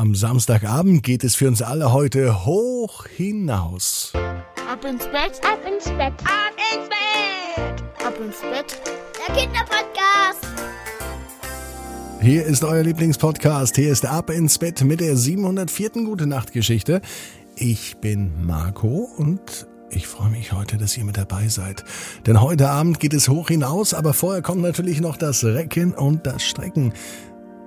Am Samstagabend geht es für uns alle heute hoch hinaus. Ab ins Bett, Ab ins Bett, Ab ins Bett. ab ins Bett. Der Kinderpodcast. Hier ist euer Lieblingspodcast. Hier ist Ab ins Bett mit der 704. Gute Nacht Geschichte. Ich bin Marco und ich freue mich heute, dass ihr mit dabei seid. Denn heute Abend geht es hoch hinaus, aber vorher kommt natürlich noch das Recken und das Strecken.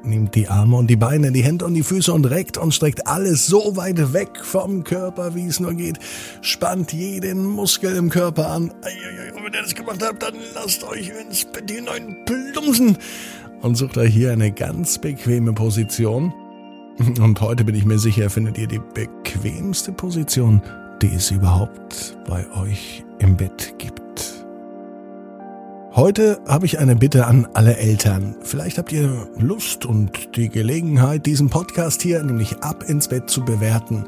Nehmt die Arme und die Beine, die Hände und die Füße und reckt und streckt alles so weit weg vom Körper, wie es nur geht. Spannt jeden Muskel im Körper an. Und wenn ihr das gemacht habt, dann lasst euch ins Bett hinein plumpsen und sucht euch hier eine ganz bequeme Position. Und heute bin ich mir sicher, findet ihr die bequemste Position, die es überhaupt bei euch im Bett gibt. Heute habe ich eine Bitte an alle Eltern. Vielleicht habt ihr Lust und die Gelegenheit, diesen Podcast hier nämlich ab ins Bett zu bewerten.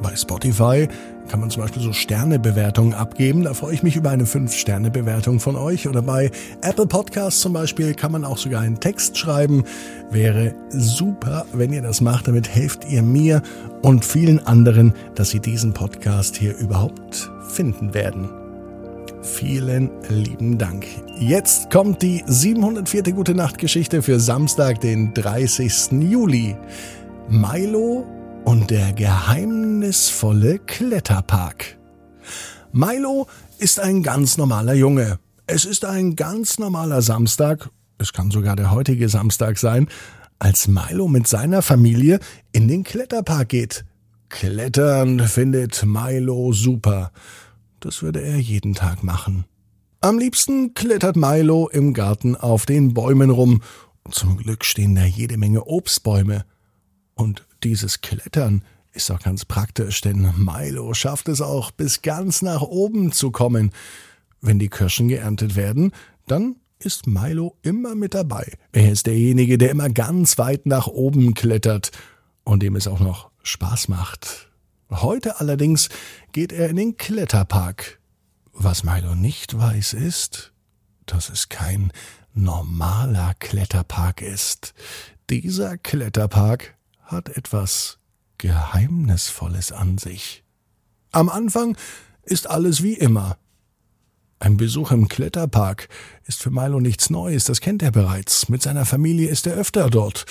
Bei Spotify kann man zum Beispiel so Sternebewertungen abgeben. Da freue ich mich über eine 5-Sterne-Bewertung von euch. Oder bei Apple Podcasts zum Beispiel kann man auch sogar einen Text schreiben. Wäre super, wenn ihr das macht. Damit helft ihr mir und vielen anderen, dass sie diesen Podcast hier überhaupt finden werden. Vielen lieben Dank. Jetzt kommt die 704. Gute Nacht Geschichte für Samstag, den 30. Juli. Milo und der geheimnisvolle Kletterpark. Milo ist ein ganz normaler Junge. Es ist ein ganz normaler Samstag, es kann sogar der heutige Samstag sein, als Milo mit seiner Familie in den Kletterpark geht. Klettern findet Milo super. Das würde er jeden Tag machen. Am liebsten klettert Milo im Garten auf den Bäumen rum. Zum Glück stehen da jede Menge Obstbäume. Und dieses Klettern ist doch ganz praktisch, denn Milo schafft es auch bis ganz nach oben zu kommen. Wenn die Kirschen geerntet werden, dann ist Milo immer mit dabei. Er ist derjenige, der immer ganz weit nach oben klettert und dem es auch noch Spaß macht. Heute allerdings geht er in den Kletterpark. Was Milo nicht weiß ist, dass es kein normaler Kletterpark ist. Dieser Kletterpark hat etwas Geheimnisvolles an sich. Am Anfang ist alles wie immer. Ein Besuch im Kletterpark ist für Milo nichts Neues, das kennt er bereits. Mit seiner Familie ist er öfter dort.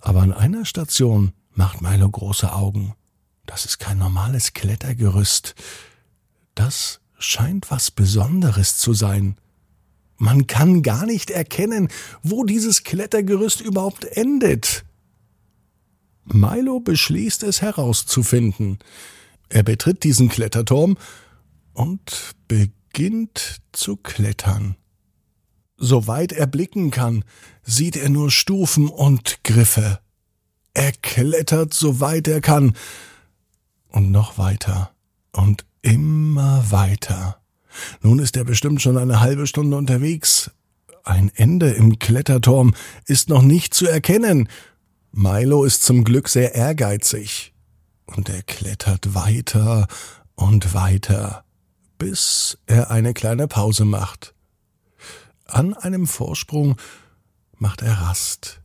Aber an einer Station macht Milo große Augen. Das ist kein normales Klettergerüst. Das scheint was Besonderes zu sein. Man kann gar nicht erkennen, wo dieses Klettergerüst überhaupt endet. Milo beschließt es herauszufinden. Er betritt diesen Kletterturm und beginnt zu klettern. Soweit er blicken kann, sieht er nur Stufen und Griffe. Er klettert, soweit er kann, und noch weiter und immer weiter. Nun ist er bestimmt schon eine halbe Stunde unterwegs. Ein Ende im Kletterturm ist noch nicht zu erkennen. Milo ist zum Glück sehr ehrgeizig. Und er klettert weiter und weiter, bis er eine kleine Pause macht. An einem Vorsprung macht er Rast.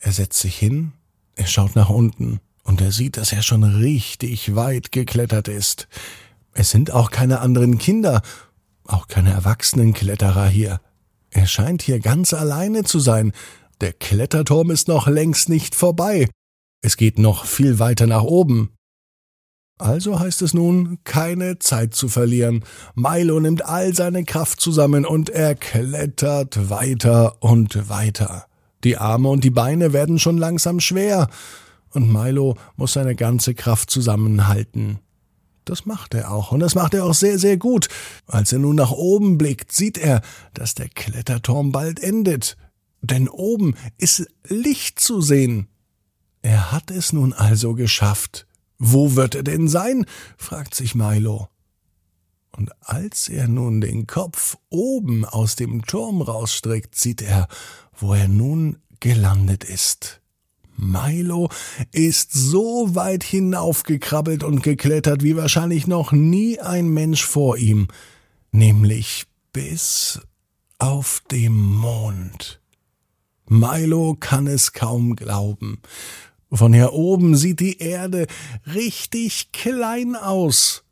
Er setzt sich hin, er schaut nach unten und er sieht, dass er schon richtig weit geklettert ist. Es sind auch keine anderen Kinder, auch keine erwachsenen Kletterer hier. Er scheint hier ganz alleine zu sein. Der Kletterturm ist noch längst nicht vorbei. Es geht noch viel weiter nach oben. Also heißt es nun, keine Zeit zu verlieren. Milo nimmt all seine Kraft zusammen und er klettert weiter und weiter. Die Arme und die Beine werden schon langsam schwer, und Milo muss seine ganze Kraft zusammenhalten. Das macht er auch, und das macht er auch sehr, sehr gut. Als er nun nach oben blickt, sieht er, dass der Kletterturm bald endet. Denn oben ist Licht zu sehen. Er hat es nun also geschafft. Wo wird er denn sein? fragt sich Milo. Und als er nun den Kopf oben aus dem Turm rausstreckt, sieht er, wo er nun gelandet ist. Milo ist so weit hinaufgekrabbelt und geklettert wie wahrscheinlich noch nie ein Mensch vor ihm, nämlich bis auf dem Mond. Milo kann es kaum glauben. Von hier oben sieht die Erde richtig klein aus.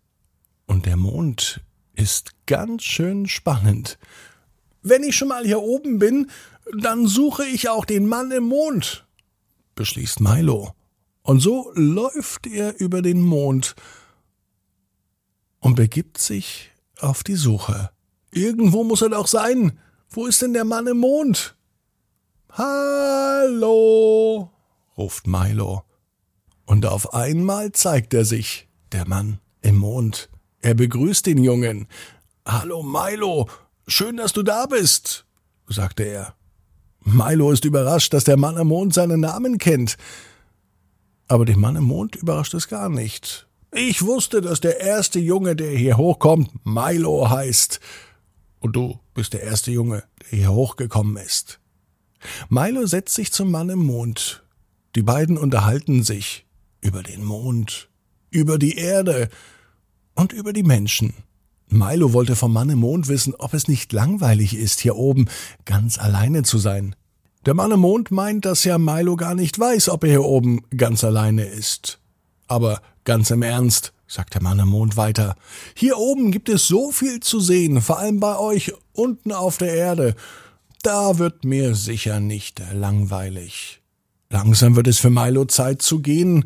Und der Mond ist ganz schön spannend. Wenn ich schon mal hier oben bin, dann suche ich auch den Mann im Mond, beschließt Milo. Und so läuft er über den Mond und begibt sich auf die Suche. Irgendwo muss er doch sein. Wo ist denn der Mann im Mond? Hallo, ruft Milo. Und auf einmal zeigt er sich, der Mann im Mond. Er begrüßt den Jungen. Hallo Milo, schön, dass du da bist, sagte er. Milo ist überrascht, dass der Mann im Mond seinen Namen kennt. Aber den Mann im Mond überrascht es gar nicht. Ich wusste, dass der erste Junge, der hier hochkommt, Milo heißt. Und du bist der erste Junge, der hier hochgekommen ist. Milo setzt sich zum Mann im Mond. Die beiden unterhalten sich über den Mond, über die Erde und über die Menschen. Milo wollte vom Mann im Mond wissen, ob es nicht langweilig ist, hier oben ganz alleine zu sein. Der Mann im Mond meint, dass ja Milo gar nicht weiß, ob er hier oben ganz alleine ist. Aber ganz im Ernst, sagt der Mann im Mond weiter, hier oben gibt es so viel zu sehen, vor allem bei euch unten auf der Erde. Da wird mir sicher nicht langweilig. Langsam wird es für Milo Zeit zu gehen.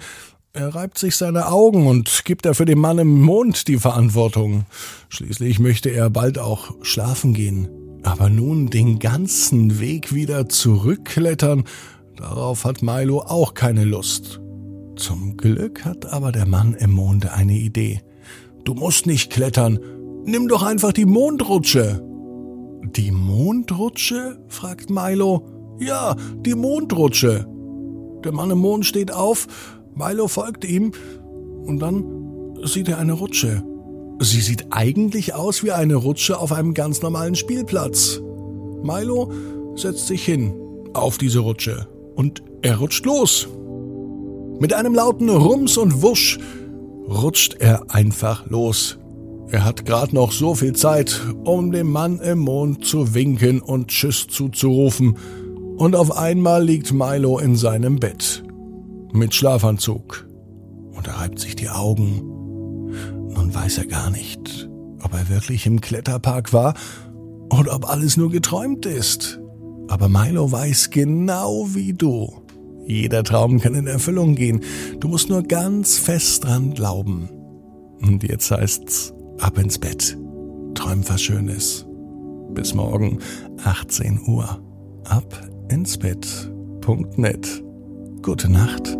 Er reibt sich seine Augen und gibt dafür dem Mann im Mond die Verantwortung. Schließlich möchte er bald auch schlafen gehen. Aber nun den ganzen Weg wieder zurückklettern, darauf hat Milo auch keine Lust. Zum Glück hat aber der Mann im Monde eine Idee. Du musst nicht klettern, nimm doch einfach die Mondrutsche. Die Mondrutsche? fragt Milo. Ja, die Mondrutsche. Der Mann im Mond steht auf, Milo folgt ihm, und dann sieht er eine Rutsche. Sie sieht eigentlich aus wie eine Rutsche auf einem ganz normalen Spielplatz. Milo setzt sich hin auf diese Rutsche und er rutscht los. Mit einem lauten Rums und Wusch rutscht er einfach los. Er hat gerade noch so viel Zeit, um dem Mann im Mond zu winken und Tschüss zuzurufen, und auf einmal liegt Milo in seinem Bett mit Schlafanzug und er reibt sich die Augen. Nun weiß er gar nicht, ob er wirklich im Kletterpark war oder ob alles nur geträumt ist. Aber Milo weiß genau wie du. Jeder Traum kann in Erfüllung gehen. Du musst nur ganz fest dran glauben. Und jetzt heißt's ab ins Bett. Träum was Schönes. Bis morgen, 18 Uhr. Ab ins Bett.net. Gute Nacht.